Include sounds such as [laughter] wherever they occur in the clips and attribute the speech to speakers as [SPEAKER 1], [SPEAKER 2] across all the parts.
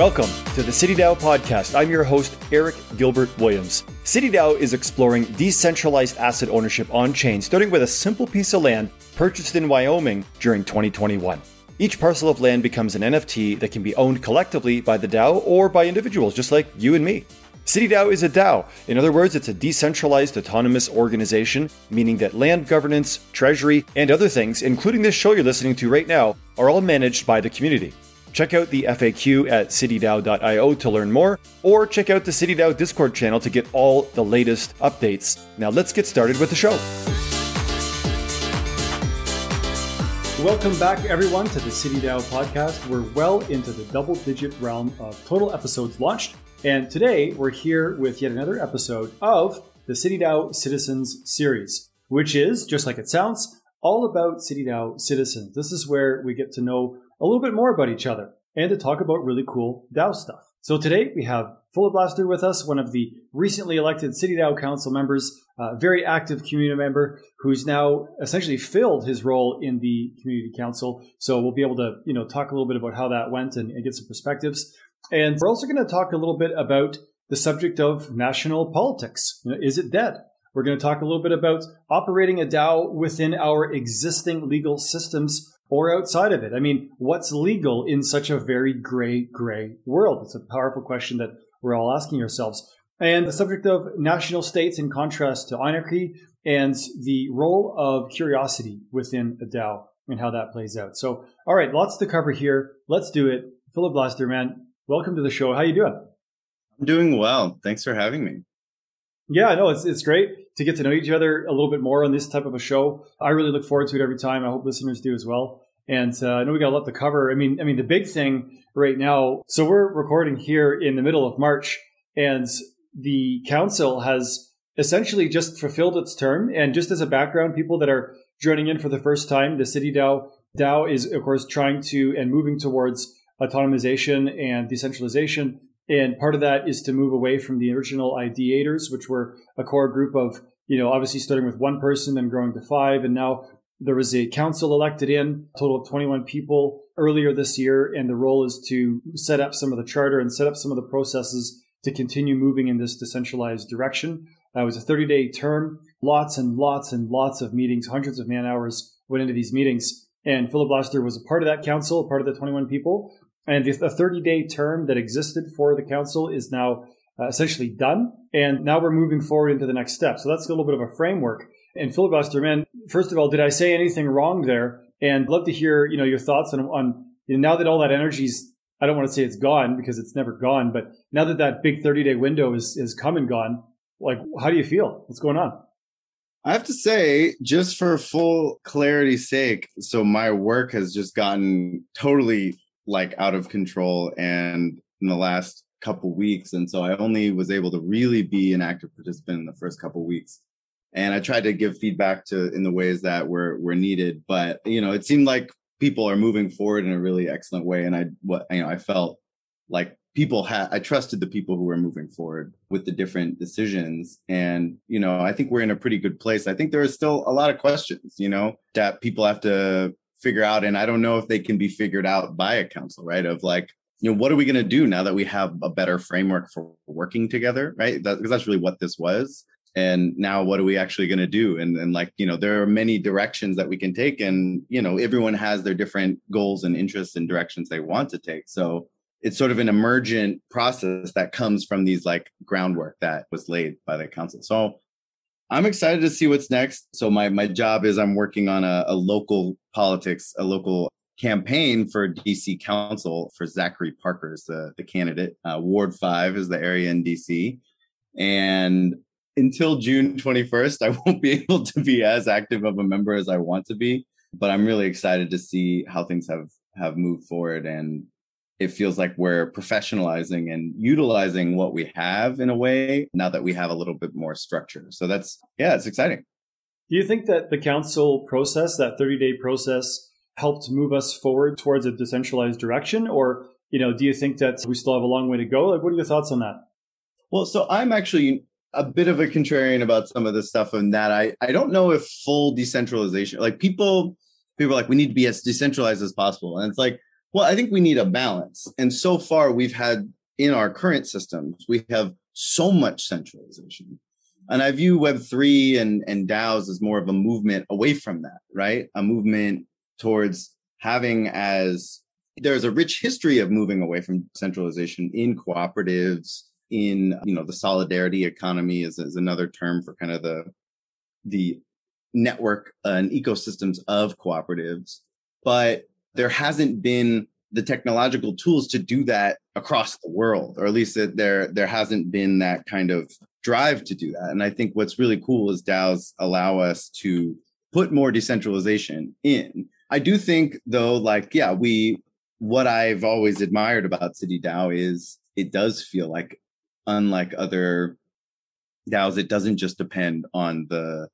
[SPEAKER 1] Welcome to the City DAO podcast. I'm your host, Eric Gilbert Williams. City DAO is exploring decentralized asset ownership on chain, starting with a simple piece of land purchased in Wyoming during 2021. Each parcel of land becomes an NFT that can be owned collectively by the DAO or by individuals just like you and me. City DAO is a DAO. In other words, it's a decentralized autonomous organization, meaning that land governance, treasury, and other things, including this show you're listening to right now, are all managed by the community. Check out the FAQ at citydao.io to learn more, or check out the CityDAO Discord channel to get all the latest updates. Now let's get started with the show. Welcome back, everyone, to the CityDAO podcast. We're well into the double digit realm of total episodes launched, and today we're here with yet another episode of the CityDAO Citizens series, which is, just like it sounds, all about CityDAO citizens. This is where we get to know a little bit more about each other and to talk about really cool DAO stuff. So today we have Fuller Filiblaster with us, one of the recently elected City DAO Council members, a very active community member who's now essentially filled his role in the community council. So we'll be able to, you know, talk a little bit about how that went and, and get some perspectives. And we're also going to talk a little bit about the subject of national politics. You know, is it dead? We're going to talk a little bit about operating a DAO within our existing legal systems or outside of it? I mean, what's legal in such a very gray, gray world? It's a powerful question that we're all asking ourselves. And the subject of national states in contrast to anarchy and the role of curiosity within a DAO and how that plays out. So, all right, lots to cover here. Let's do it. Filiblaster, man, welcome to the show. How you doing?
[SPEAKER 2] I'm doing well. Thanks for having me.
[SPEAKER 1] Yeah, no, it's it's great to get to know each other a little bit more on this type of a show. I really look forward to it every time. I hope listeners do as well. And uh, I know we got a lot to cover. I mean, I mean, the big thing right now. So we're recording here in the middle of March, and the council has essentially just fulfilled its term. And just as a background, people that are joining in for the first time, the City DAO DAO is of course trying to and moving towards autonomization and decentralization and part of that is to move away from the original ideators, which were a core group of, you know, obviously starting with one person, then growing to five. And now there was a council elected in, total of 21 people earlier this year. And the role is to set up some of the charter and set up some of the processes to continue moving in this decentralized direction. Uh, it was a 30 day term, lots and lots and lots of meetings, hundreds of man hours went into these meetings. And Filiblaster was a part of that council, a part of the 21 people. And the 30 day term that existed for the council is now uh, essentially done. And now we're moving forward into the next step. So that's a little bit of a framework. And filibuster, man, first of all, did I say anything wrong there? And love to hear, you know, your thoughts on, on you know, now that all that energy's, I don't want to say it's gone because it's never gone, but now that that big 30 day window is, is come and gone, like, how do you feel? What's going on?
[SPEAKER 2] I have to say, just for full clarity's sake, so my work has just gotten totally like out of control and in the last couple weeks and so i only was able to really be an active participant in the first couple weeks. And i tried to give feedback to in the ways that were were needed but you know it seemed like people are moving forward in a really excellent way and i what you know i felt like people had i trusted the people who were moving forward with the different decisions and you know i think we're in a pretty good place. I think there are still a lot of questions you know that people have to figure out and i don't know if they can be figured out by a council right of like you know what are we going to do now that we have a better framework for working together right? That, because that's really what this was. And now what are we actually going to do? And, and like you know there are many directions that we can take and you know everyone has their different goals and interests and directions they want to take. So it's sort of an emergent process that comes from these like groundwork that was laid by the council. So I'm excited to see what's next. So my my job is I'm working on a, a local politics, a local campaign for DC Council for Zachary Parker is the, the candidate. Uh, Ward 5 is the area in DC. And until June 21st, [laughs] I won't be able to be as active of a member as I want to be. But I'm really excited to see how things have have moved forward and it feels like we're professionalizing and utilizing what we have in a way now that we have a little bit more structure. So that's, yeah, it's exciting.
[SPEAKER 1] Do you think that the council process, that 30 day process, helped move us forward towards a decentralized direction? Or, you know, do you think that we still have a long way to go? Like, what are your thoughts on that?
[SPEAKER 2] Well, so I'm actually a bit of a contrarian about some of the stuff and that I, I don't know if full decentralization, like people, people are like, we need to be as decentralized as possible. And it's like, Well, I think we need a balance. And so far, we've had in our current systems, we have so much centralization. And I view Web3 and, and DAOs as more of a movement away from that, right? A movement towards having as there's a rich history of moving away from centralization in cooperatives, in you know the solidarity economy is, is another term for kind of the the network and ecosystems of cooperatives. But there hasn't been the technological tools to do that across the world, or at least that there there hasn't been that kind of drive to do that. And I think what's really cool is DAOs allow us to put more decentralization in. I do think though, like, yeah, we what I've always admired about City DAO is it does feel like unlike other DAOs, it doesn't just depend on the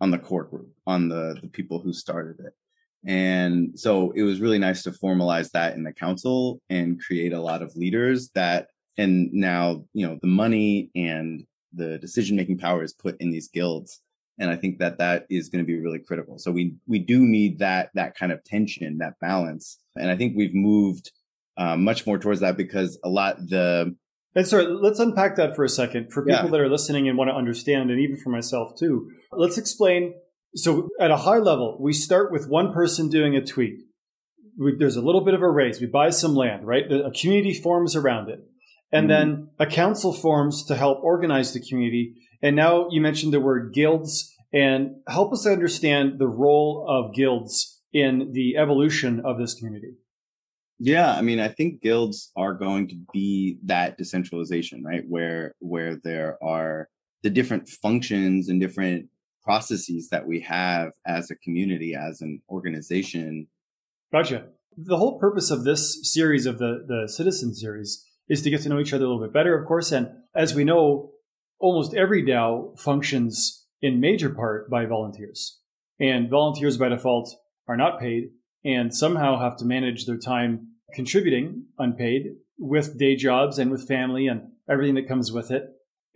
[SPEAKER 2] on the core group, on the the people who started it. And so it was really nice to formalize that in the council and create a lot of leaders that, and now, you know, the money and the decision making power is put in these guilds. And I think that that is going to be really critical. So we, we do need that, that kind of tension, that balance. And I think we've moved uh, much more towards that because a lot the,
[SPEAKER 1] and sorry, let's unpack that for a second for people yeah. that are listening and want to understand, and even for myself too. Let's explain so at a high level, we start with one person doing a tweet. We, there's a little bit of a raise. We buy some land, right? A community forms around it. And mm-hmm. then a council forms to help organize the community. And now you mentioned the word guilds and help us understand the role of guilds in the evolution of this community.
[SPEAKER 2] Yeah, I mean, I think guilds are going to be that decentralization, right? Where where there are the different functions and different processes that we have as a community, as an organization.
[SPEAKER 1] Gotcha. The whole purpose of this series of the, the Citizen series is to get to know each other a little bit better, of course. And as we know, almost every DAO functions in major part by volunteers. And volunteers by default are not paid and somehow have to manage their time contributing unpaid with day jobs and with family and everything that comes with it.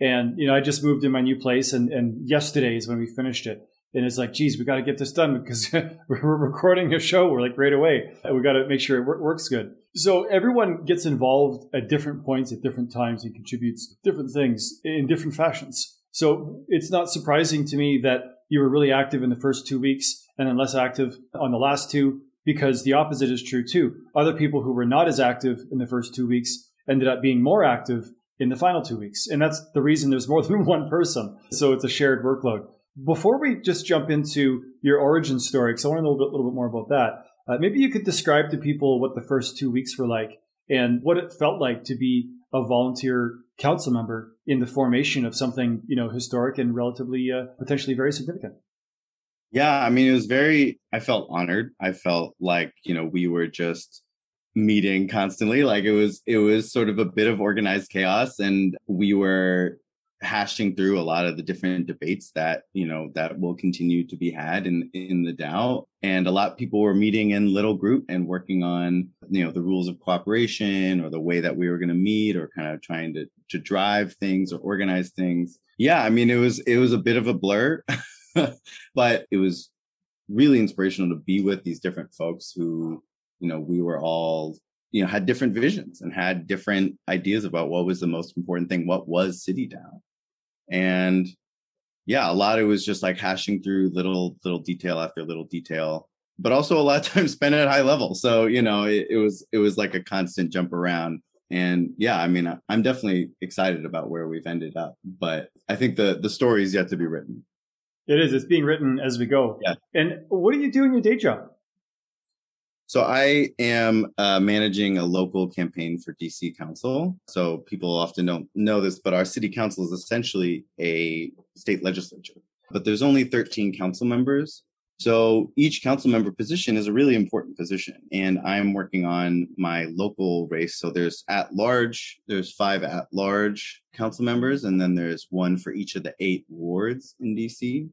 [SPEAKER 1] And, you know, I just moved in my new place and, and yesterday is when we finished it. And it's like, geez, we got to get this done because [laughs] we're recording a show. We're like right away. We got to make sure it works good. So everyone gets involved at different points at different times and contributes different things in different fashions. So it's not surprising to me that you were really active in the first two weeks and then less active on the last two because the opposite is true too. Other people who were not as active in the first two weeks ended up being more active in the final two weeks. And that's the reason there's more [laughs] than one person. So it's a shared workload. Before we just jump into your origin story, because I want to know a little bit, little bit more about that, uh, maybe you could describe to people what the first two weeks were like and what it felt like to be a volunteer council member in the formation of something, you know, historic and relatively uh, potentially very significant.
[SPEAKER 2] Yeah, I mean, it was very, I felt honored. I felt like, you know, we were just meeting constantly. Like it was it was sort of a bit of organized chaos and we were hashing through a lot of the different debates that you know that will continue to be had in in the DAO and a lot of people were meeting in little group and working on you know the rules of cooperation or the way that we were going to meet or kind of trying to to drive things or organize things. Yeah i mean it was it was a bit of a blur [laughs] but it was really inspirational to be with these different folks who you know, we were all, you know, had different visions and had different ideas about what was the most important thing, what was City DAO. And yeah, a lot of it was just like hashing through little, little detail after little detail, but also a lot of time [laughs] spent at high level. So, you know, it, it was, it was like a constant jump around. And yeah, I mean, I'm definitely excited about where we've ended up, but I think the, the story is yet to be written.
[SPEAKER 1] It is. It's being written as we go.
[SPEAKER 2] Yeah.
[SPEAKER 1] And what do you do in your day job?
[SPEAKER 2] So I am uh, managing a local campaign for DC Council. So people often don't know this, but our city council is essentially a state legislature. But there's only 13 council members. So each council member position is a really important position. And I'm working on my local race. So there's at large, there's five at large council members, and then there's one for each of the eight wards in DC.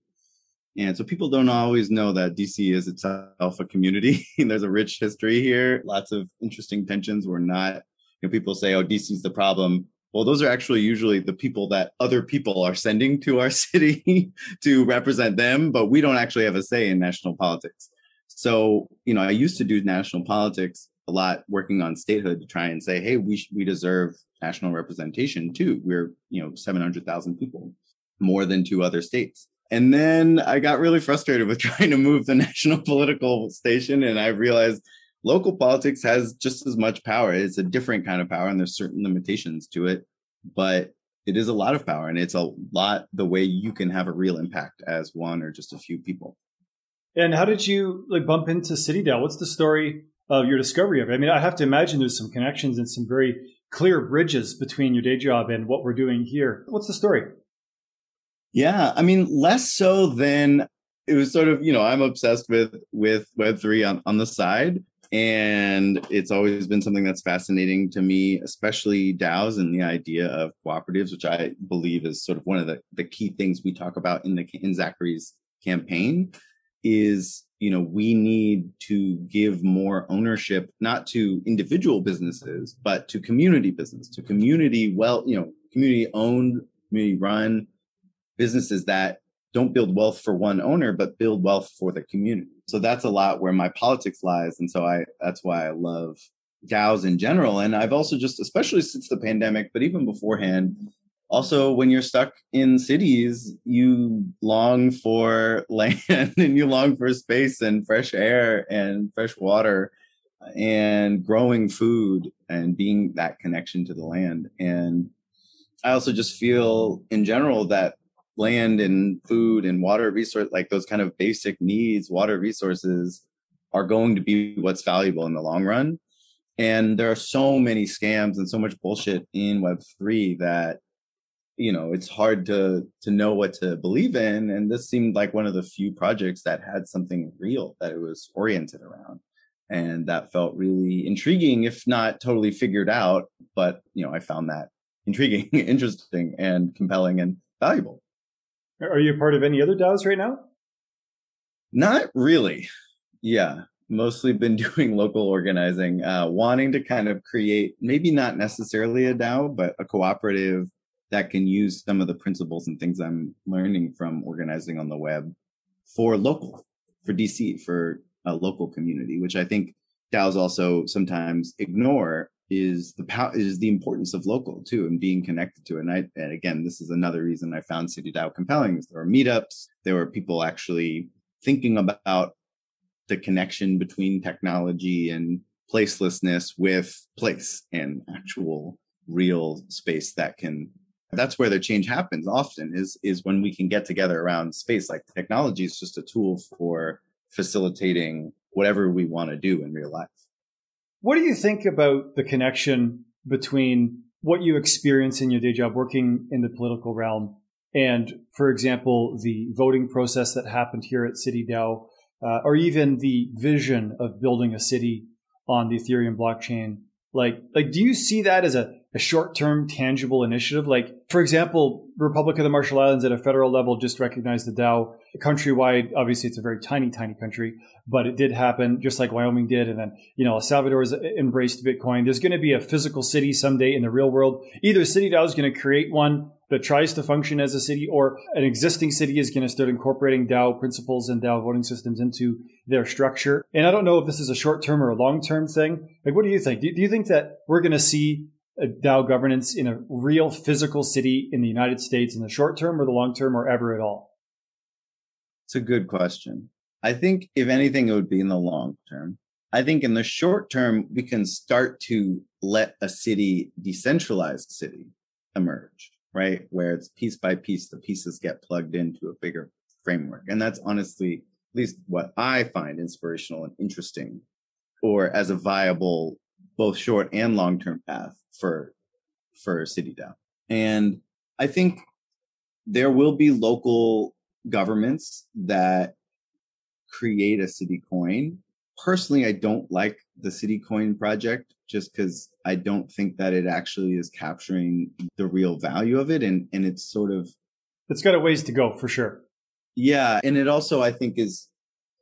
[SPEAKER 2] And so people don't always know that DC is itself a community. [laughs] There's a rich history here, lots of interesting tensions. We're not, you know, people say, oh, DC's the problem. Well, those are actually usually the people that other people are sending to our [laughs] city to represent them, but we don't actually have a say in national politics. So, you know, I used to do national politics a lot working on statehood to try and say, hey, we sh- we deserve national representation too. We're you know seven hundred thousand people, more than two other states. And then I got really frustrated with [laughs] trying to move the [laughs] national political station, and I realized local politics has just as much power. It's a different kind of power, and there's certain limitations to it, but it is a lot of power, and it's a lot the way you can have a real impact as one or just a few people.
[SPEAKER 1] And how did you like bump into City DAO? What's the story of your discovery of it? I mean, I have to imagine there's some connections and some very clear bridges between your day job and what we're doing here. What's the story?
[SPEAKER 2] Yeah, I mean, less so than it was sort of, you know, I'm obsessed with with Web3 on, on the side. And it's always been something that's fascinating to me, especially DAOs and the idea of cooperatives, which I believe is sort of one of the, the key things we talk about in the in Zachary's campaign is you know we need to give more ownership not to individual businesses but to community business to community well you know community owned community run businesses that don't build wealth for one owner but build wealth for the community. So that's a lot where my politics lies and so i that's why i love DAOs in general. And i've also just especially since the pandemic but even beforehand also when you're stuck in cities you long for [laughs] land and you long for space and fresh air and fresh water uh, and growing food and being that connection to the land. And i also just feel in general that land and food and water resource like those kind of basic needs water resources are going to be what's valuable in the long run. And there are so many scams and so much bullshit in web3 that you know it's hard to to know what to believe in. And this seemed like one of the few projects that had something real that it was oriented around. And that felt really intriguing if not totally figured out but you know i found that intriguing [laughs] interesting and compelling and valuable
[SPEAKER 1] are you a part of any other DAOs right now?
[SPEAKER 2] Not really. Yeah mostly been [laughs] doing local organizing uh, wanting to kind of create maybe not necessarily a dao but a cooperative that can use some of the principles and things I'm learning from organizing on the web for local, for DC, for a local community, which I think DAOs also sometimes ignore is the power is the importance of local too and being connected to it. And I and again, this is another reason I found City DAO compelling is there were meetups, there were people actually thinking about the connection between technology and placelessness with place and actual real space that can that's where the change happens often is is when we can get together around space like technology is just a tool for facilitating whatever we want to do in real life
[SPEAKER 1] what do you think about the connection between what you experience in your day job working in the political realm and for example the voting process that happened here at city uh, or even the vision of building a city on the ethereum blockchain? Like like do you see that as a a short-term tangible initiative. Like, for example, Republic of the Marshall Islands at a federal level just recognized the DAO countrywide. Obviously, it's a very tiny, tiny country, but it did happen just like Wyoming did. And then, you know, El Salvador's embraced Bitcoin. There's going to be a physical city someday in the real world. Either City DAO is going to create one that tries to function as a city or an existing city is going to start incorporating DAO principles and DAO voting systems into their structure. And I don't know if this is a short term or a long term thing. Like, what do you think? Do you think that we're going to see DAO governance in a real physical city in the United States in the short term or the long term or ever at all?
[SPEAKER 2] It's a good question. I think if anything, it would be in the long term. I think in the short term, we can start to let a city, decentralized city, emerge, right? Where it's piece by piece, the pieces get plugged into a bigger framework. And that's honestly, at least what I find inspirational and interesting, or as a viable, both short and long term path for for City DAO. And I think there will be local governments that create a city coin. Personally, I don't like the city coin project just because I don't think that it actually is capturing the real value of it. And, and it's sort of.
[SPEAKER 1] It's got a ways to go for sure.
[SPEAKER 2] Yeah. And it also, I think, is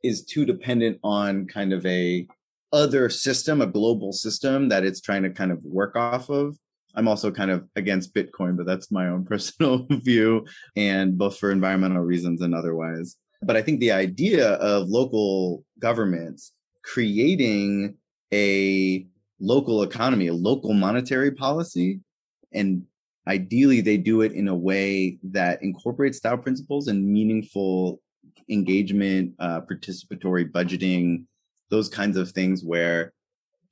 [SPEAKER 2] is too dependent on kind of a other system, a global system that it's trying to kind of work off of. I'm also kind of against Bitcoin, but that's my own [laughs] personal view, and both for environmental reasons and otherwise. But I think the idea of local governments creating a local economy, a local monetary policy. And ideally, they do it in a way that incorporates DAO principles and meaningful engagement, uh, participatory budgeting, those kinds of things where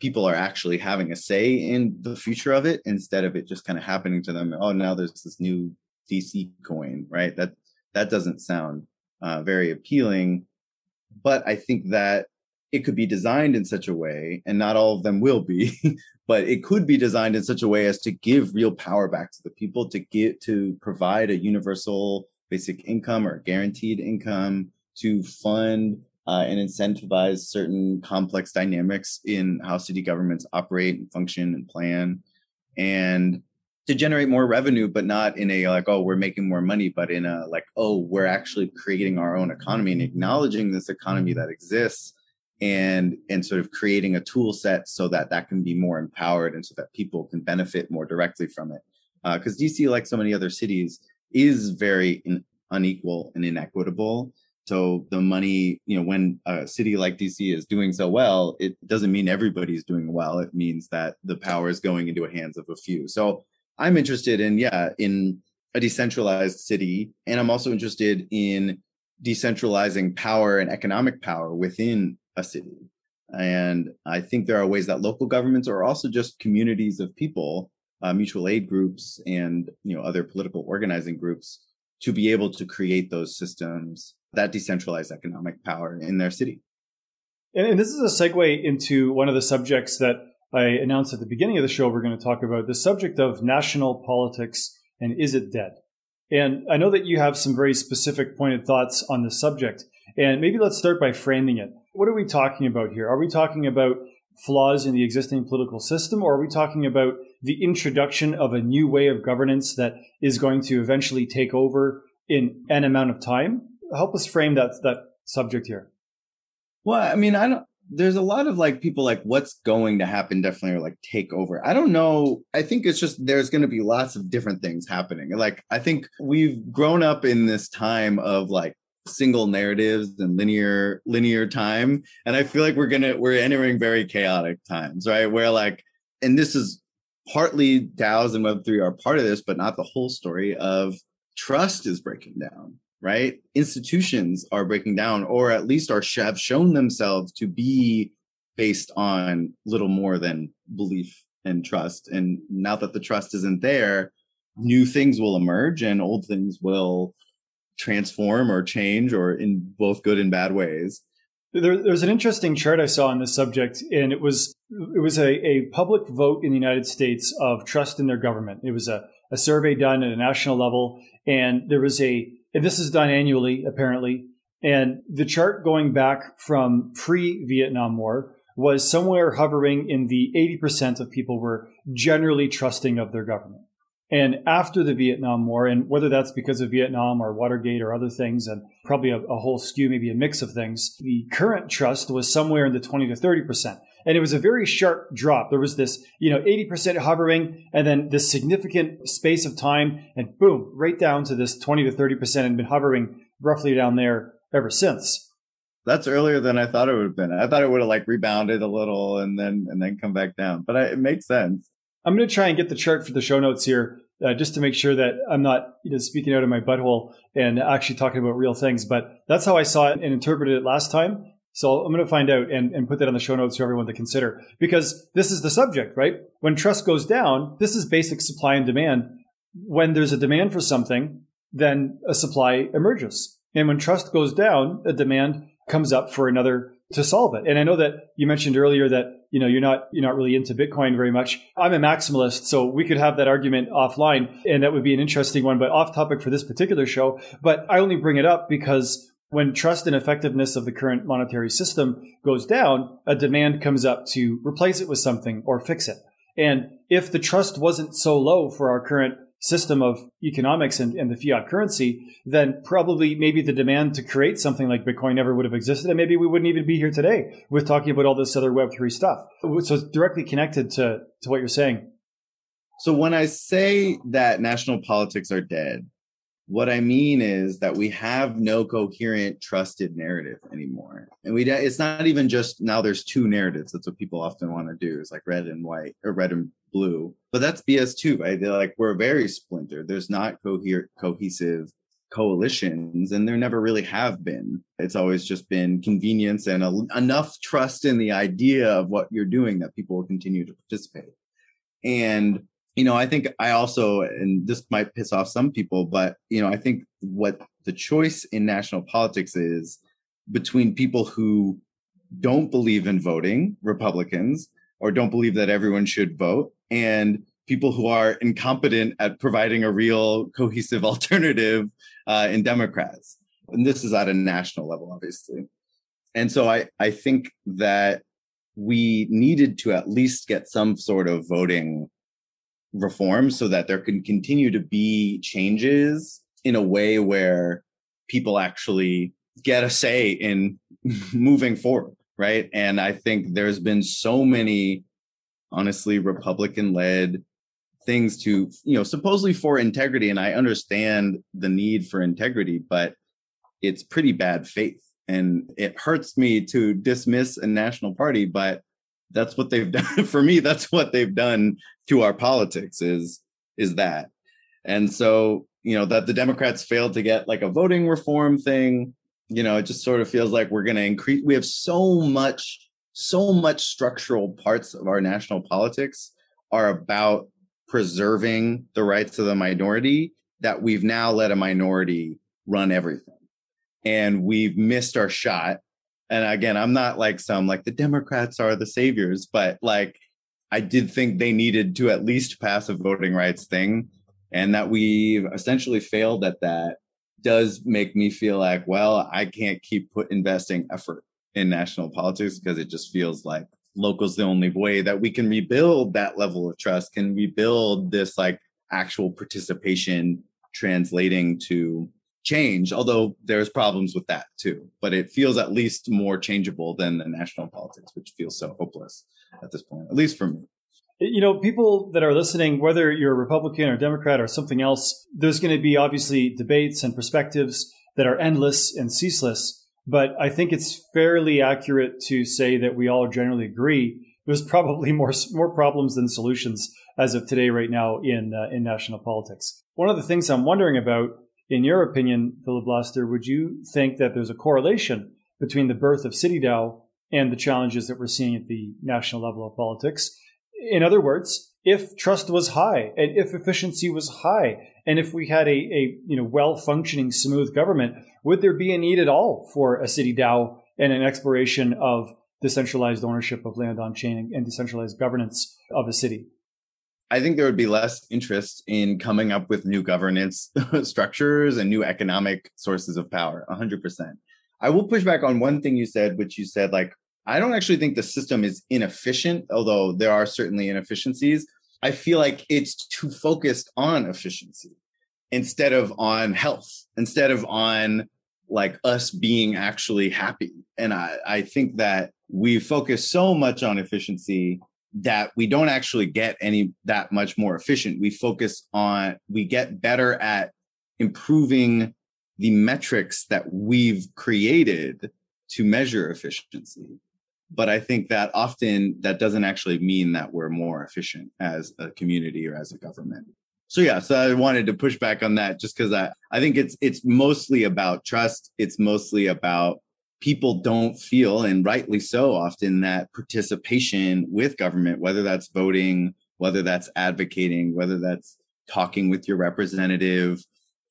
[SPEAKER 2] people are actually having a say in the future of it instead of it just kind of happening to them. Oh, now there's this new DC coin, right? That that doesn't sound uh, very appealing. But I think that it could be designed in such a way, and not all of them will be, [laughs] but it could be designed in such a way as to give real power back to the people, to get to provide a universal basic income or guaranteed income, to fund uh, and incentivize certain complex dynamics in how city governments operate and function and plan, and to generate more revenue, but not in a like, oh, we're making more money, but in a like, oh, we're actually creating our own economy and acknowledging this economy that exists and and sort of creating a tool set so that that can be more empowered and so that people can benefit more directly from it. Because uh, dc like so many other cities is very in, unequal and inequitable so the money you know when a city like dc is doing so well it doesn't mean everybody's doing well. It means that the power is going into the hands of a few. So i'm interested in yeah in a decentralized city and i'm also interested in decentralizing power and economic power within a city. And I think there are ways that local governments are also just communities of people, uh, mutual aid groups, and you know other political organizing groups to be able to create those systems that decentralized economic power in their city.
[SPEAKER 1] And, this is a segue into one of the subjects that I announced at the beginning of the show. We're going to talk about the subject of national politics and is it dead? And I know that you have some very specific pointed thoughts on the subject. And maybe let's start by framing it. What are we talking about here? Are we talking about flaws in the existing political system, or are we talking about the introduction of a new way of governance that is going to eventually take over in an amount of time? Help us frame that that subject here.
[SPEAKER 2] Well, I mean, I don't there's a lot of like people like what's going to happen definitely or like take over. I don't know. I think it's just there's going to be lots of different things happening. Like I think we've grown up in this time of like single narratives and linear linear time and i feel like we're gonna we're entering very chaotic times right where like and this is partly daos and web3 are part of this but not the whole story of trust is breaking down right institutions are breaking down or at least are have shown themselves to be based on little more than belief and trust and now that the trust isn't there new things will emerge and old things will transform or change or in both good and bad ways.
[SPEAKER 1] There, there's an interesting chart I saw on this subject, and it was it was a, a public vote in the United States of trust in their government. It was a, a survey done at a national level, and there was a and this is done annually apparently. And the chart going back from pre Vietnam War was somewhere hovering in the 80% of people were generally trusting of their government. And after the Vietnam War, and whether that's because of Vietnam or Watergate or other things, and probably a, a, whole skew, maybe a mix of things, the current trust was somewhere in the 20 to 30%. And it was a very sharp drop. There was this, you know, 80% hovering and then this significant space of time and boom, right down to this 20 to 30% and been hovering roughly down there ever since.
[SPEAKER 2] That's earlier than I thought it would have been. I thought it would have like rebounded a little and then, and then come back down, but I, it makes sense.
[SPEAKER 1] I'm going to try and get the chart for the show notes here uh, just to make sure that I'm not you know, speaking out of my butthole and actually talking about real things. But that's how I saw it and interpreted it last time. So I'm going to find out and, and put that on the show notes for everyone to consider because this is the subject, right? When trust goes down, this is basic supply and demand. When there's a demand for something, then a supply emerges. And when trust goes down, a demand comes up for another to solve it. And I know that you mentioned earlier that you know you're not you're not really into Bitcoin very much. I'm a maximalist, so we could have that argument offline, and that would be an interesting one, but off topic for this particular show. But I only bring it up because when trust and effectiveness of the current monetary system goes down, a demand comes up to replace it with something or fix it. And if the trust wasn't so low for our current system of economics and, and, the fiat currency, then probably maybe the demand to create something like Bitcoin never would have existed. And maybe we wouldn't even be here today with talking about all this other Web3 stuff. So it's directly connected to, to what you're saying.
[SPEAKER 2] So when I say that national politics are dead, What I mean is that we have no coherent, trusted narrative anymore. And we it's not even just now there's two narratives. That's what people often want to do. It's like red and white or red and blue. But that's BS too, right? They're like we're very splintered. There's not coherent cohesive coalitions and there never really have been. It's always just been convenience and a, enough trust in the idea of what you're doing that people will continue to participate. And you know, I think I also, and this might piss off some people, but, you know, I think what the choice in national politics is between people who don't believe in voting, Republicans, or don't believe that everyone should vote, and people who are incompetent at providing a real cohesive [laughs] alternative uh, in Democrats. And this is at a national level, obviously. And so I, I think that we needed to at least get some sort of voting reform so that there can continue to be changes in a way where people actually get a say in [laughs] moving forward right? And i think there's been so many honestly republican led things to you know supposedly for integrity and i understand the need for integrity but it's pretty bad faith. And it hurts me to dismiss a national party but that's what they've [laughs] done. For me that's what they've done to our politics is is that. And so you know that the democrats failed to get like a voting reform thing you know it just sort of feels like we're going to increase we have so much so much structural parts of our national politics are about preserving the rights of the minority that we've now let a minority run everything. And we've missed our shot. And again, I'm not like some like the Democrats are the saviors, but like I did think they needed to at least pass a voting rights thing. And that we've essentially failed at that does make me feel like, well, I can't keep put investing effort in national politics because it just feels like local's the only way that we can rebuild that level of trust, can rebuild this like actual participation translating to change, although there's problems with that too. But it feels at least more changeable than the national politics, which feels so hopeless at this point, at least for me.
[SPEAKER 1] You know, people that are listening, whether you're a Republican or Democrat or something else, there's going to be obviously debates and perspectives that are endless and ceaseless. But I think it's fairly accurate to say that we all generally agree there's probably more more problems than solutions as of today, right now in uh, in national politics. One of the things I'm wondering about in your opinion, Filiblaster, would you think that there's a correlation between the birth of CityDAO and the challenges that we're seeing at the national level of politics? In other words, if trust was high and if efficiency was high and if we had a, a you know well functioning smooth government, would there be a need at all for a CityDAO and an exploration of decentralized ownership of land on chain and decentralized governance of a city?
[SPEAKER 2] I think there would be less interest in coming up with new governance [laughs] structures and new economic sources of power. 100%. I will push back on one thing you said, which you said, like, I don't actually think the system is inefficient, although there are certainly inefficiencies. I feel like it's too focused on efficiency instead of on health, instead of on like us being actually happy. And I, I think that we focus so much on efficiency that we don't actually get any that much more efficient. We focus on, we get better at improving the metrics that we've created to measure efficiency. But I think that often that doesn't actually mean that we're more efficient as a community or as a government. So yeah, so I wanted to push back on that just because I, I think it's it's mostly about trust. It's mostly about people don't feel, and rightly so often, that participation with government, whether that's voting, whether that's advocating, whether that's talking with your representative,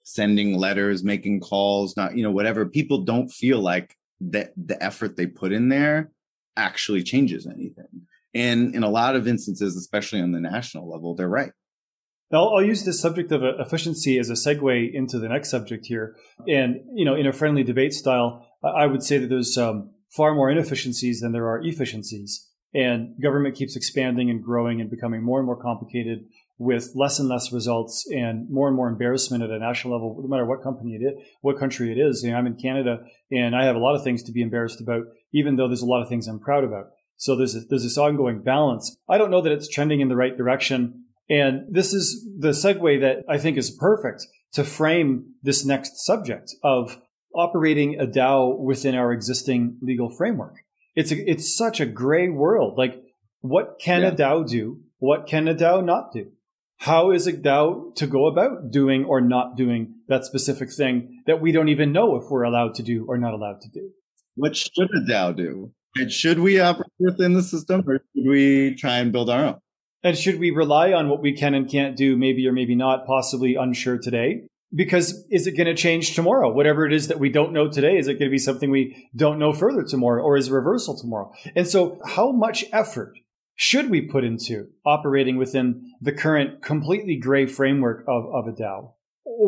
[SPEAKER 2] sending letters, making calls, not, you know, whatever, people don't feel like that the effort they put in there actually changes anything. And in a lot of instances, especially on the national level, they're right.
[SPEAKER 1] I'll, I'll, use this subject of uh, efficiency as a segue into the next subject here. And, you know, in a friendly debate style, I would say that there's um, far more inefficiencies than there are efficiencies. And government keeps expanding and growing and becoming more and more complicated with less and less results and more and more embarrassment at a national level, no matter what company it is, what country it is. You know, I'm in Canada and I have a lot of things to be embarrassed about, even though there's a lot of things I'm proud about. So there's a, there's this ongoing balance. I don't know that it's trending in the right direction. And this is the segue that I think is perfect to frame this next subject of operating a DAO within our existing legal framework. It's a, it's such a gray world. Like, what can yeah. a DAO do? What can a DAO not do? How is a DAO to go about doing or not doing that specific thing that we don't even know if we're allowed to do or not allowed to do?
[SPEAKER 2] What should a DAO do? And should we operate within the system or should we try and build our own?
[SPEAKER 1] And should we rely on what we can and can't do, maybe or maybe not, possibly unsure today? Because is it going to change tomorrow? Whatever it is that we don't know today, is it going to be something we don't know further tomorrow or is reversal tomorrow? And so how much effort should we put into operating within the current completely gray framework of, of a DAO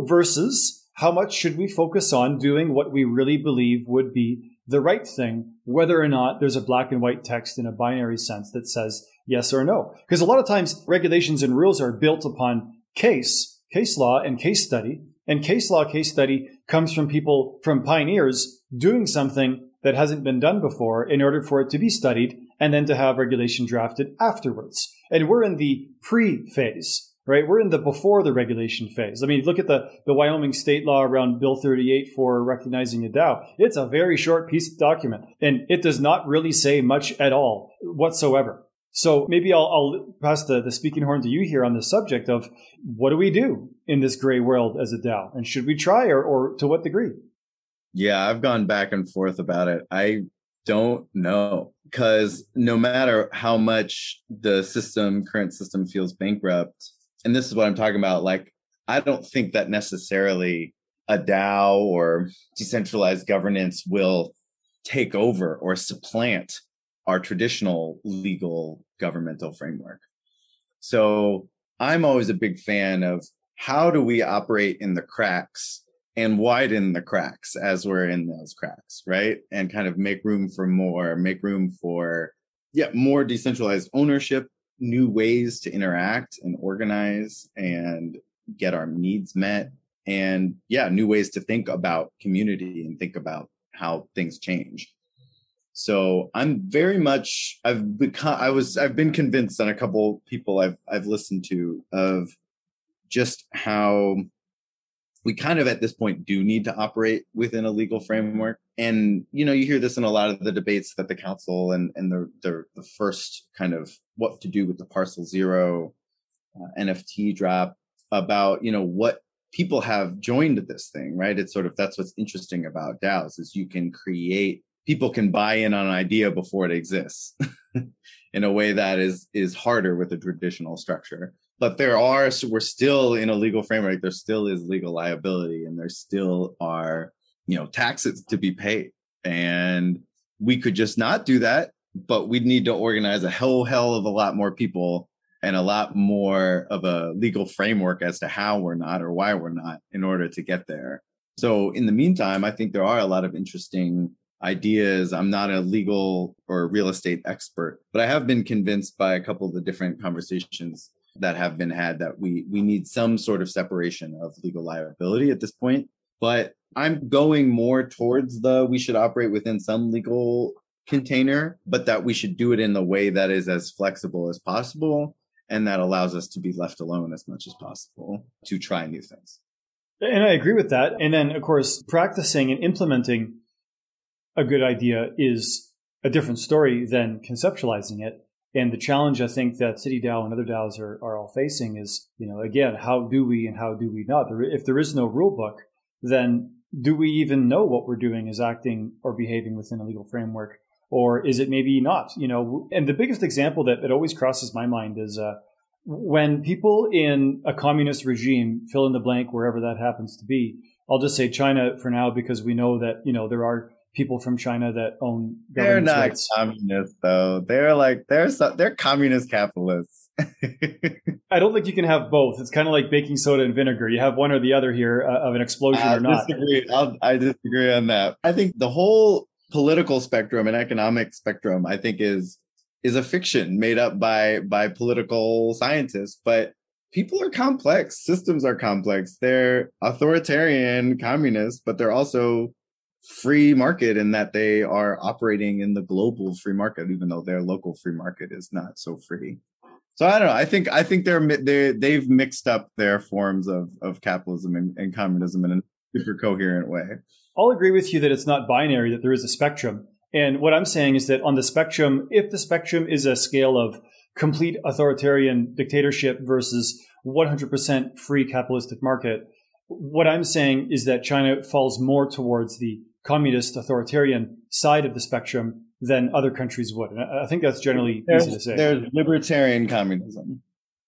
[SPEAKER 1] versus how much should we focus on doing what we really believe would be the right thing, whether or not there's a black and white text in a binary sense that says yes or no. Because a lot of times regulations and rules are built upon case, case law and case study. And case law, case study comes from people, from pioneers doing something that hasn't been done before in order for it to be studied and then to have regulation drafted afterwards. And we're in the pre phase, right? We're in the before the regulation phase. I mean, look at the, the Wyoming state law around Bill 38 for recognizing a DAO. It's a very short piece of document and it does not really say much at all whatsoever. So maybe I'll, I'll pass the, the speaking horn to you here on the subject of what do we do in this gray world as a DAO? And should we try or, or to what degree?
[SPEAKER 2] Yeah, I've gone back and forth about it. I don't know because no matter how much the system, current system feels bankrupt, and this is what I'm talking about, like, I don't think that necessarily a DAO or decentralized governance will take over or supplant our traditional legal governmental framework. So I'm always a big fan of how do we operate in the cracks and widen the cracks as we're in those cracks, right? And kind of make room for more, make room for, yeah, more decentralized ownership, new ways to interact and organize and get our needs met. And yeah, new ways to think about community and think about how things change. So I'm very much I've become I was I've been convinced on a couple people I've I've listened to of just how we kind of at this point do need to operate within a legal framework. And you know, you hear this in a lot of the debates that the council and and the the, the first kind of what to do with the parcel zero uh, NFT drop about you know what people have joined this thing, right? It's sort of that's what's interesting about DAOs is you can create people can buy in on an idea before it exists [laughs] in a way that is is harder with a traditional structure. But there are so we're still in a legal framework there still is legal liability and there still are you know taxes to be paid. And we could just not do that but we'd need to organize a whole hell of a lot more people and a lot more of a legal framework as to how we're not or why we're not in order to get there. So in the meantime i think there are a lot of interesting ideas. I'm not a legal or real estate expert, but I have been convinced by a couple of the different conversations that have been had that we we need some sort of separation of legal liability at this point. But i'm going more towards the we should operate within some legal container but that we should do it in the way that is as flexible as possible and that allows us to be left alone as much as possible to try new things.
[SPEAKER 1] And i agree with that. And then of course practicing and implementing a good idea is a different story than conceptualizing it and the challenge I think that City DAO and other DAOs are, are all facing is, you know, again, how do we and how do we not? If there is no rule book, then do we even know what we're doing is acting or behaving within a legal framework? Or is it maybe not? You know, and the biggest example that, that always crosses my mind is uh, when people in a communist regime fill in the blank wherever that happens to be. I'll just say China for now because we know that, you know, there are people from China that own
[SPEAKER 2] They're not
[SPEAKER 1] rights.
[SPEAKER 2] communists though. They're like they're so, they're communist capitalists. [laughs]
[SPEAKER 1] I don't think you can have both. It's kind of like baking soda and vinegar. You have one or the other here uh, of an explosion
[SPEAKER 2] I
[SPEAKER 1] or not.
[SPEAKER 2] Disagree. I'll, I disagree on that. I think the whole political spectrum and economic spectrum, I think, is is a fiction made up by by political scientists. But people are complex. Systems are complex. They're authoritarian, communist, but they're also free market in that they are operating in the global free market, even though their local free market is not so free. So I don't know. I think I think they're they they've mixed up their forms of of capitalism and, and communism in a super coherent way.
[SPEAKER 1] I'll agree with you that it's not binary; that there is a spectrum. And what I'm saying is that on the spectrum, if the spectrum is a scale of complete authoritarian dictatorship versus 100% free capitalistic market, what I'm saying is that China falls more towards the communist authoritarian side of the spectrum than other countries would. And I think that's generally
[SPEAKER 2] there's,
[SPEAKER 1] easy to say.
[SPEAKER 2] There's libertarian communism.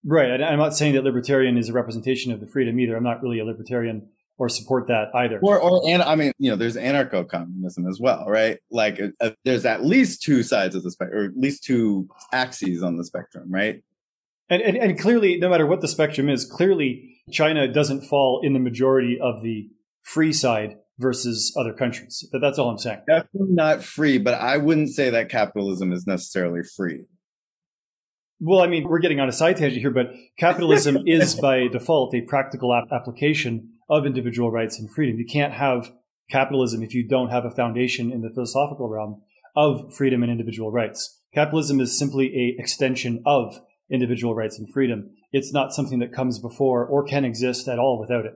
[SPEAKER 1] Right. I'm not saying that libertarian is a representation of the freedom either. I'm not really a libertarian or support that either.
[SPEAKER 2] Or, or and I mean, you know, there's anarcho-communism as well, right? Like, uh, uh, there's at least two sides of the spectrum, or at least two axes on the spectrum, right?
[SPEAKER 1] And, and and clearly, no matter what the spectrum is, clearly China doesn't fall in the majority of the free side versus other countries. But that's all I'm saying.
[SPEAKER 2] Definitely not free, but I wouldn't say that capitalism is necessarily free.
[SPEAKER 1] Well, I mean, we're getting on a side tangent here, but capitalism [laughs] is by default a practical ap- application of individual rights and freedom. You can't have capitalism if you don't have a foundation in the philosophical realm of freedom and individual rights. Capitalism is simply a extension of individual rights and freedom. It's not something that comes before or can exist at all without it.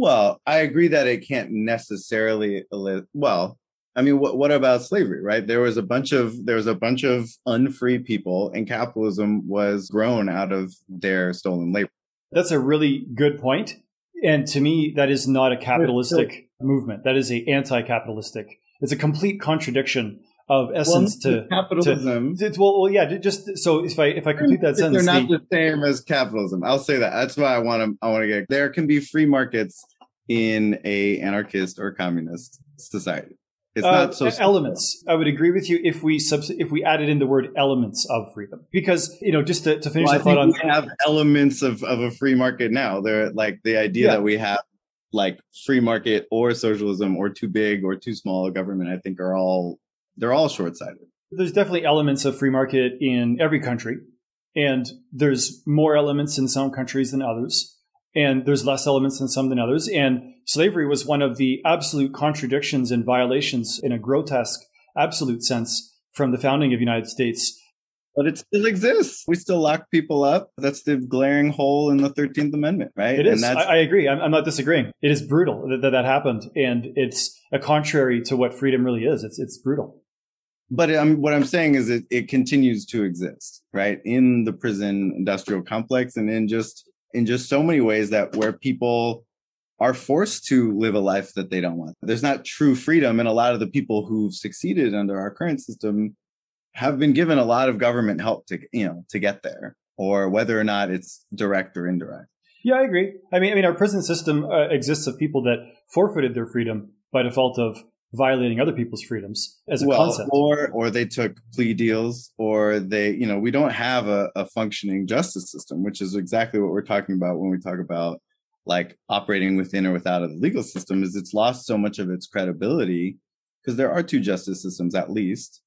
[SPEAKER 2] Well, I agree that it can't necessarily well, I mean, what what about slavery, right? There was a bunch of there was a bunch of unfree people, and capitalism was grown out of their stolen labor.
[SPEAKER 1] That's a really good point. point, and to me, that is not a capitalistic movement. That is a anti-capitalistic. It's a complete contradiction of essence well, to
[SPEAKER 2] capitalism.
[SPEAKER 1] To, well, well, yeah. Just so if I if I complete that sentence,
[SPEAKER 2] they're not the, the same as capitalism. I'll say that. That's why I want to. I want to get. There can be free markets in a anarchist or communist society. It's uh, not so
[SPEAKER 1] elements. I would agree with you if we subs- if we added in the word elements of freedom, because you know, just to, to finish well, the thought on,
[SPEAKER 2] we have elements of of a free market now. They're like the idea yeah. that we have like free market or socialism or too big or too small a government. I think are all they're all short sighted.
[SPEAKER 1] There's definitely elements of free market in every country, and there's more elements in some countries than others and there's less elements in some than others. And slavery was one of the absolute contradictions and violations in a grotesque, absolute sense from the founding of the United States.
[SPEAKER 2] But it still exists. We still lock people up. That's the glaring hole in the 13th Amendment, right?
[SPEAKER 1] It is. I, I, agree. I'm, I'm, not disagreeing. It is brutal that, that that happened. And it's a contrary to what freedom really is. It's, it's brutal
[SPEAKER 2] but I'm, what I'm saying is it, it continues to exist, right? In the prison industrial complex and in just in just so many ways that where people are forced to live a life that they don't want. There's not true freedom. And a lot of the people who've succeeded under our current system have been given a lot of government help to, you know, to get there or whether or not it's direct or indirect.
[SPEAKER 1] Yeah, I agree. I mean, I mean, our prison system uh, exists of people that forfeited their freedom by default of violating other people's freedoms as a well, concept.
[SPEAKER 2] Or or they took plea deals or they, you know, we don't have a, a functioning justice system, which is exactly what we're talking about when we talk about like operating within or without of the legal system, is it's lost so much of its credibility because there are two justice systems at least.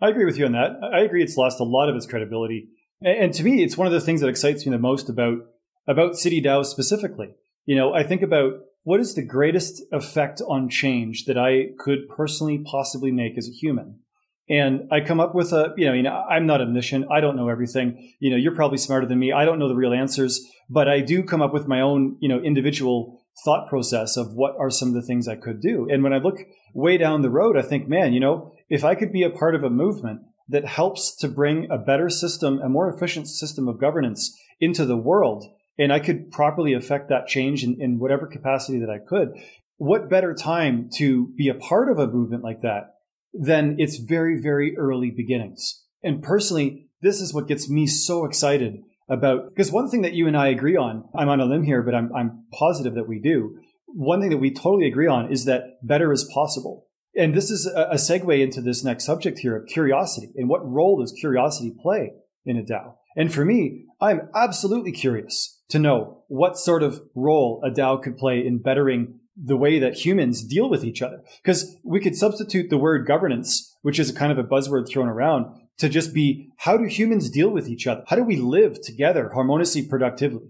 [SPEAKER 1] I agree with you on that. I agree it's lost a lot of its credibility. And to me, it's one of the things that excites me the most about about City DAO specifically. You know, I think about what is the greatest effect on change that I could personally possibly make as a human? And I come up with a, you know, you know, I'm not omniscient. I don't know everything. You know, you're probably smarter than me. I don't know the real answers, but I do come up with my own, you know, individual thought process of what are some of the things I could do. And when I look way down the road, I think, man, you know, if I could be a part of a movement that helps to bring a better system, a more efficient system of governance into the world, and I could properly affect that change in, in whatever capacity that I could. What better time to be a part of a movement like that than its very, very early beginnings? And personally, this is what gets me so excited about, because one thing that you and I agree on, I'm on a limb here, but I'm, I'm positive that we do. One thing that we totally agree on is that better is possible. And this is a, a segue into this next subject here of curiosity and what role does curiosity play in a DAO? And for me, I'm absolutely curious to know what sort of role a DAO could play in bettering the way that humans deal with each other. Because we could substitute the word governance, which is a kind of a buzzword thrown around, to just be how do humans deal with each other? How do we live together harmoniously, productively?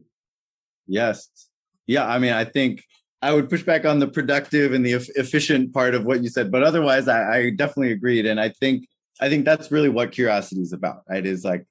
[SPEAKER 2] Yes. Yeah. I mean, I think I would push back on the productive and the efficient part of what you said, but otherwise, I, I definitely agreed. And I think I think that's really what curiosity is about, right? Is like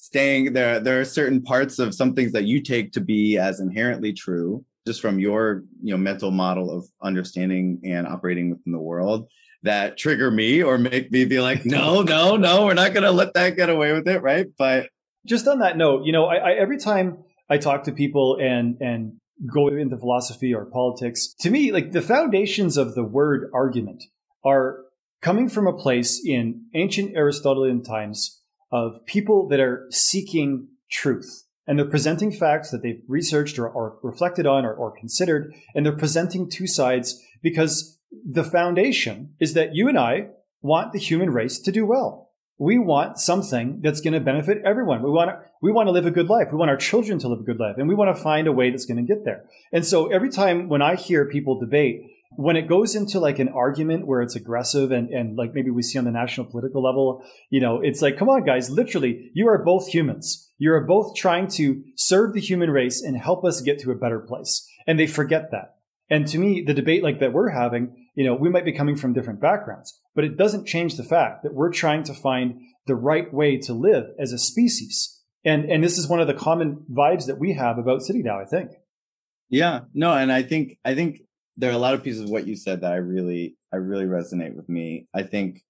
[SPEAKER 2] staying there there are certain parts of some things that you take to be as inherently true just from your you know mental model of understanding and operating within the world that trigger me or make me be like no no no we're not going to let that get away with it right? But
[SPEAKER 1] just on that note you know I, I every time i talk to people and and go into philosophy or politics to me like the foundations of the word argument are coming from a place in ancient aristotelian times of people that are seeking truth and they're presenting facts that they've researched or, or reflected on or, or considered, and they're presenting two sides because the foundation is that you and I want the human race to do well. We want something that's going to benefit everyone. We want to, we want to live a good life. We want our children to live a good life and we want to find a way that's going to get there. And so every time when I hear people debate, when it goes into like an argument where it's aggressive and, and like maybe we see on the national political level, you know, it's like, come on, guys, literally, you are both humans. You are both trying to serve the human race and help us get to a better place. And they forget that. And to me, the debate like that we're having, you know, we might be coming from different backgrounds, but it doesn't change the fact that we're trying to find the right way to live as a species. And, and this is one of the common vibes that we have about City DAO, I think.
[SPEAKER 2] Yeah, no, and I think, I think there are a lot of pieces of what you said that I really, I really resonate with me. I think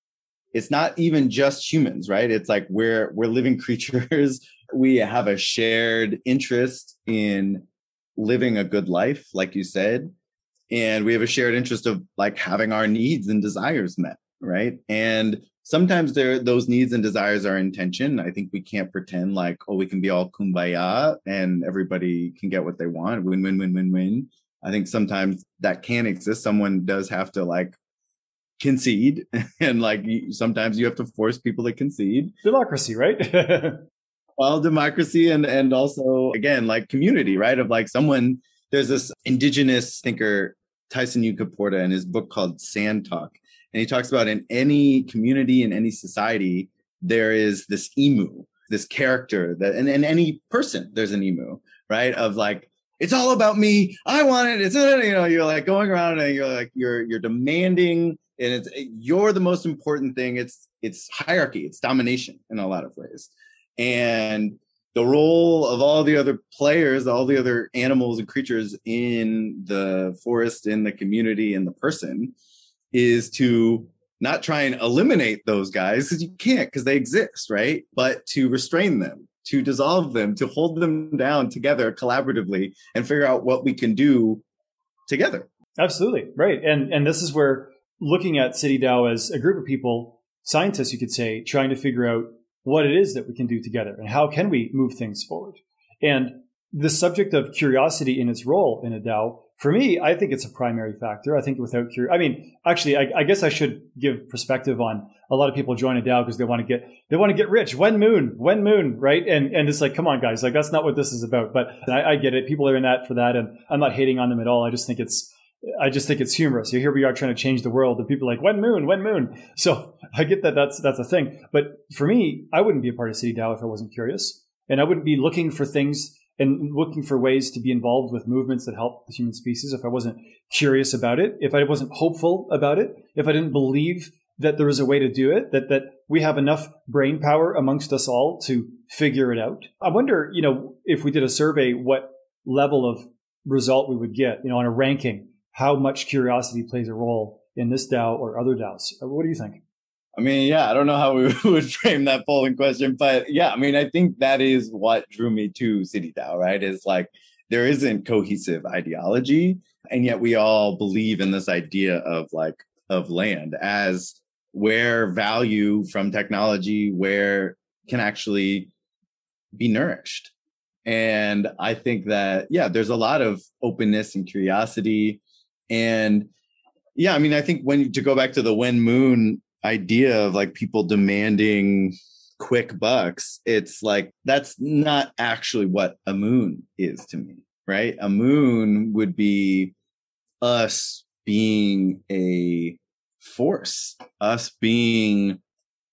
[SPEAKER 2] it's not even just humans, right? It's like we're, we're living [laughs] creatures. we have a shared interest in living a good life, like you said. And we have a shared interest of like having our needs and desires met, right? And sometimes there those needs and desires are in tension. I think we can't pretend like, oh, we can be all kumbaya and everybody can get what they want. Win, win, win, win, win. I think sometimes that can exist. Someone does have to like concede, [laughs] and like sometimes you have to force people to concede.
[SPEAKER 1] Democracy, right? [laughs]
[SPEAKER 2] well, democracy and and also again like community, right? Of like someone. There's this indigenous thinker Tyson Yunkaporta in his book called Sand Talk, and he talks about in any community in any society there is this emu, this character that, and in any person there's an emu, right? Of like it's all about me. I want it. It's [laughs] you know, you're like going around and you're like you're you're demanding, and it's eh, you're the most important thing. It's it's hierarchy. It's domination in a lot of ways, and the role of all the other players, all the other animals and creatures in the forest, in the community, in the person, is to not try and eliminate those guys because you can't because they exist, right? But to restrain them to dissolve them, to hold them down together collaboratively and figure out what we can do together.
[SPEAKER 1] Absolutely. Right. And and this is where looking at City DAO as a group of people, scientists you could say, trying to figure out what it is that we can do together and how can we move things forward. And the subject of curiosity in its role in a DAO for me, I think it's a primary factor. I think without curiosity, I mean, actually, I, I, guess I should give perspective on a lot of people join a DAO because they want to get they want to get rich. When moon, when moon, right? And and it's like, come on, guys, like that's not what this is about. But I, I get it. People are in that for that, and I'm not hating on them at all. I just think it's I just think it's humorous. Here we are trying to change the world, and people are like when moon, when moon. [laughs] So I get that that's that's a thing. But for me, I wouldn't be a part of City DAO if I wasn't curious, and I wouldn't be looking for things and looking for ways to be involved with movements that help the human species if I wasn't curious about it, if I wasn't hopeful about it, if I didn't believe that there was a way to do it, that, that we have enough brain power amongst us all to figure it out. I wonder, you know, if we did a survey, what level of result we would get, you know, on a ranking, how much curiosity plays a role in this DAO or other DAOs. What do you think?
[SPEAKER 2] I mean, yeah, I don't know how we [laughs] would frame that polling question, but yeah, I mean, I think that is what drew me to City DAO, right? Is like there isn't cohesive ideology, and yet we all believe in this idea of like of land as where value from technology where can actually be nourished. And I think that yeah, there's a lot of openness and curiosity, and yeah, I mean, I think when to go back to the when moon idea of like people demanding quick bucks, it's like that's not actually what a moon is to me, right? A moon would be us being a force, us being,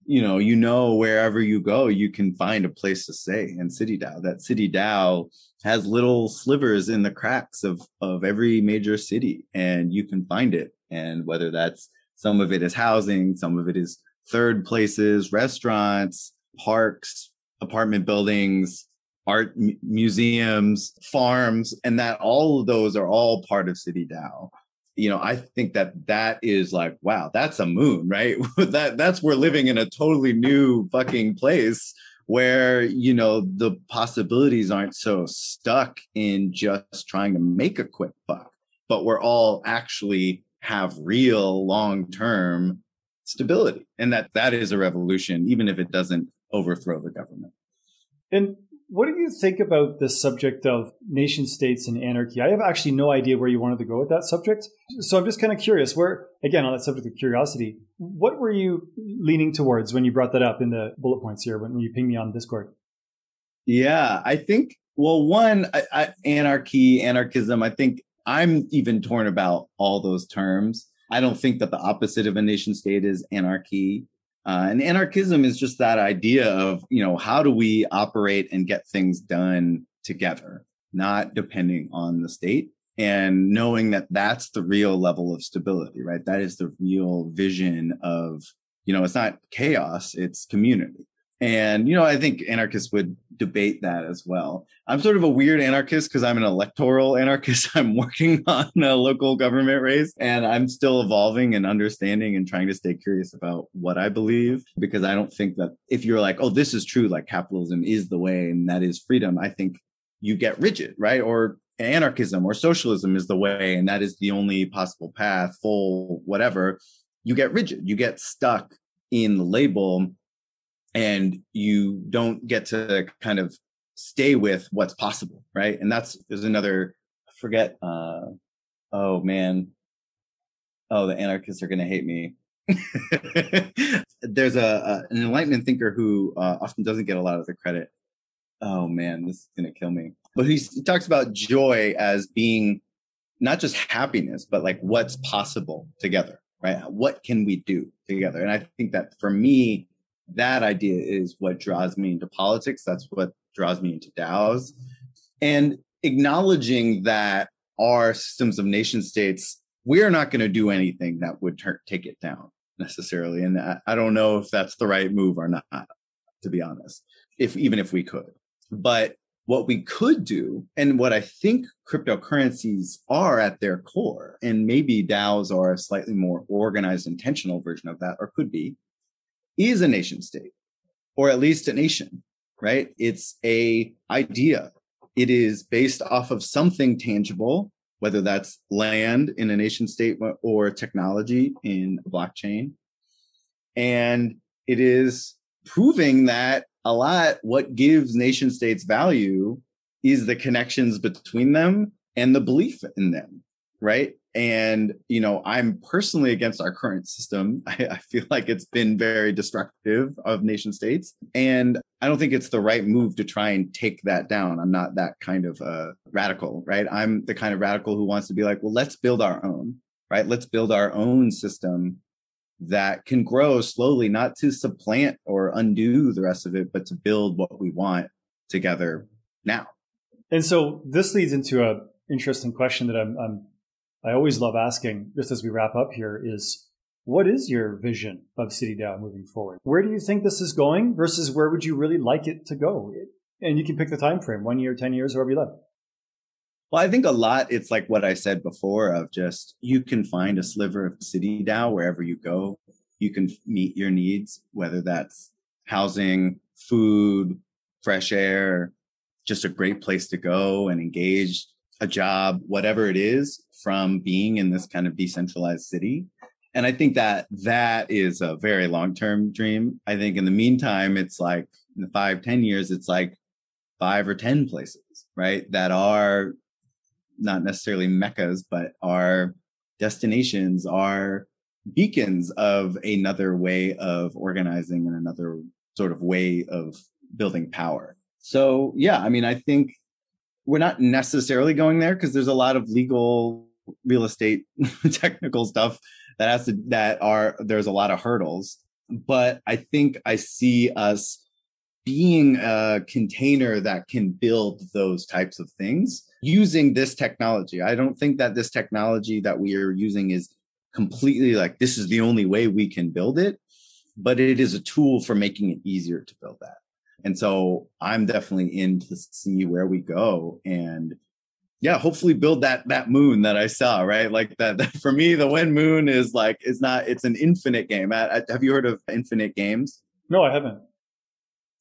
[SPEAKER 2] you know, you know, wherever you go, you can find a place to stay. And City DAO, that City DAO has little slivers in the cracks of of every major city, and you can find it. And whether that's some of it is housing, some of it is third places, restaurants, parks, apartment buildings, art m- museums, farms, and that all of those are all part of City DAO. You know, I think that that is like, wow, that's a moon, right? [laughs] that that's we're living in a totally new fucking place where you know the possibilities aren't so stuck in just trying to make a quick buck, but we're all actually have real long term stability, and that that is a revolution, even if it doesn't overthrow the government.
[SPEAKER 1] And what do you think about the subject of nation states and anarchy? I have actually no idea where you wanted to go with that subject. So I'm just kind of curious where, again, on that subject of curiosity, what were you leaning towards when you brought that up in the bullet points here when you pinged me on Discord?
[SPEAKER 2] Yeah, I think, well, one, I, I, anarchy, anarchism, I think I'm even torn about all those terms. I don't think that the opposite of a nation state is anarchy. Uh, and anarchism is just that idea of, you know, how do we operate and get things done together, not depending on the state and knowing that that's the real level of stability, right? That is the real vision of, you know, it's not chaos, it's community. And, you know, I think anarchists would debate that as well. I'm sort of a weird anarchist because I'm an electoral anarchist. [laughs] I'm working on a local government race and I'm still evolving and understanding and trying to stay curious about what I believe because I don't think that if you're like, oh, this is true, like capitalism is the way and that is freedom, I think you get rigid, right? Or anarchism or socialism is the way and that is the only possible path, full, whatever. You get rigid, you get stuck in the label and you don't get to kind of stay with what's possible right? And that's there's another I forget uh oh man. Oh the anarchists are going to hate me. [laughs] There's a, a, an enlightenment thinker who uh, often doesn't get a lot of the credit. Oh man this is going to kill me. But he, he talks about joy as being not just happiness but like what's possible together right? What can we do together? And i think that for me that idea is what draws me into politics. That's what draws me into DAOs. And acknowledging that our systems of nation states, we're not going to do anything that would take it down necessarily. And I, I don't know if that's the right move or not, to be honest, if even if we could. But what we could do, and what I think cryptocurrencies are at their core, and maybe DAOs are a slightly more organized, intentional version of that, or could be, is a nation state or at least a nation right? It's a idea. It is based off of something tangible whether that's land in a nation state or technology in a blockchain. And it is proving that a lot what gives nation states value is the connections between them and the belief in them right and, you know, I'm personally against our current system. [laughs] I, I, feel like it's been very destructive of nation states. And I don't think it's the right move to try and take that down. I'm not that kind of uh, radical, right? I'm the kind of radical who wants to be like, well, let's build our own, right? Let's build our own system that can grow slowly, not to supplant or undo the rest of it, but to build what we want together now.
[SPEAKER 1] And so this leads into a interesting question that I'm, I'm I always love asking, just as we wrap up here, is what is your vision of City DAO moving forward? Where do you think this is going versus where would you really like it to go? And you can pick the time frame, one year, 10 years, wherever you like.
[SPEAKER 2] Well, I think a lot, it's like what I said before of just you can find a sliver of City DAO wherever you go. You can meet your needs, whether that's housing, food, fresh air, just a great place to go and engage, a job, whatever it is, from being in this kind of decentralized city. And I think that that is a very long term dream. I think in the meantime, it's like in the five, ten years, it's like five or 10 places, right? That are not necessarily meccas, but are destinations, are beacons of another way of organizing and another sort of way of building power. So, yeah, I mean, I think we're not necessarily going there because there's a lot of legal real estate [laughs] technical stuff that has to that are there's a lot of hurdles. But i think i see us being a container that can build those types of things using this technology. I don't think that this technology that we are using is completely like this is the only way we can build it but it is a tool for making it easier to build that And so I'm definitely in to see where we go and yeah, hopefully build that that moon that I saw, right? Like that, that for me, the When Moon is like it's not it's an infinite game. I, I, have you heard of infinite games?
[SPEAKER 1] No, I haven't.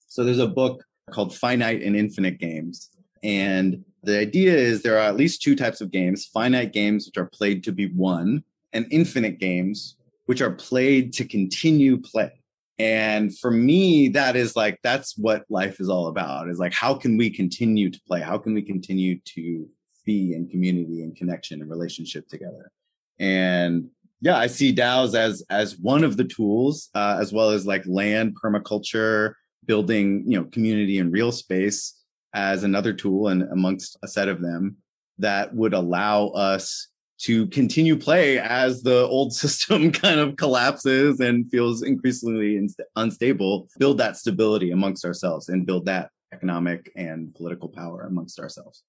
[SPEAKER 2] So there's a book called Finite and Infinite Games, and the idea is there are at least two types of games: finite games, which are played to be won, and infinite games, which are played to continue play. And for me, that is like that's what life is all about. Is like how can we continue to play? How can we continue to be in community and connection and relationship together. And yeah, I see DAOs as as one of the tools, uh, as well as like land permaculture, building you know community and real space as another tool, and amongst a set of them that would allow us to continue play as the old [laughs] system kind of collapses and feels increasingly inst- unstable. Build that stability amongst ourselves and build that economic and political power amongst ourselves.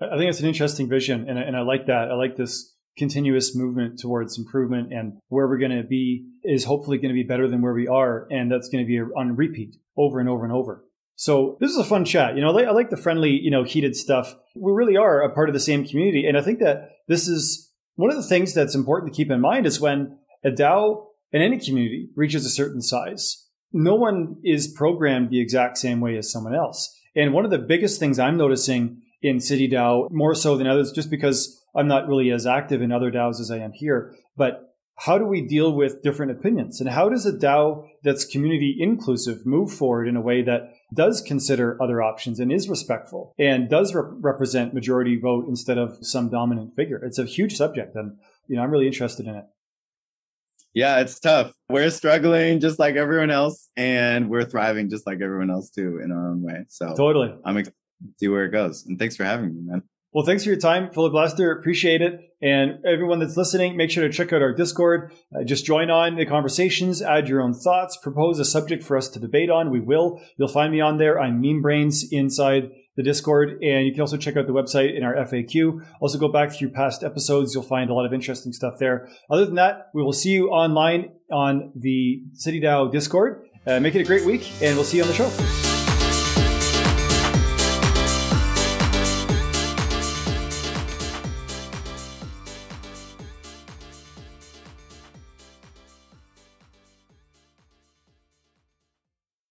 [SPEAKER 1] I think it's an interesting vision, and, and I like that. I like this continuous movement towards improvement, and where we're going to be is hopefully going to be better than where we are, and that's going to be on repeat over and over and over. So this is a fun chat. You know, I like, the friendly, you know, heated stuff. We really are a part of the same community, and I think that this is one of the things that's important to keep in mind is when a DAO in any community reaches a certain size, no one is programmed the exact same way as someone else. And one of the biggest things I'm noticing in City DAO more so than others, just because I'm not really as active in other DAOs as I am here. But how do we deal with different opinions? And how does a DAO that's community inclusive move forward in a way that does consider other options and is respectful and does rep- represent majority vote instead of some dominant figure? It's a huge subject. And, you know, I'm really interested in it.
[SPEAKER 2] Yeah, it's tough. We're struggling just like everyone else, and we're thriving just like everyone else too in our own way. So
[SPEAKER 1] totally,
[SPEAKER 2] I'm excited to see where it goes. And thanks for having me, man.
[SPEAKER 1] Well, thanks for your time, Filiblaster. Appreciate it. And everyone that's listening, make sure to check out our Discord. Uh, just join on the conversations, add your own thoughts, propose a subject for us to debate on. We will. You'll find me on there. I'm Meme Brains inside the Discord. And you can also check out the website in our FAQ. Also go back through past episodes. You'll find a lot of interesting stuff there. Other than that, we will see you online on the City DAO Discord. Uh, make it a great week, and we'll see you on the show.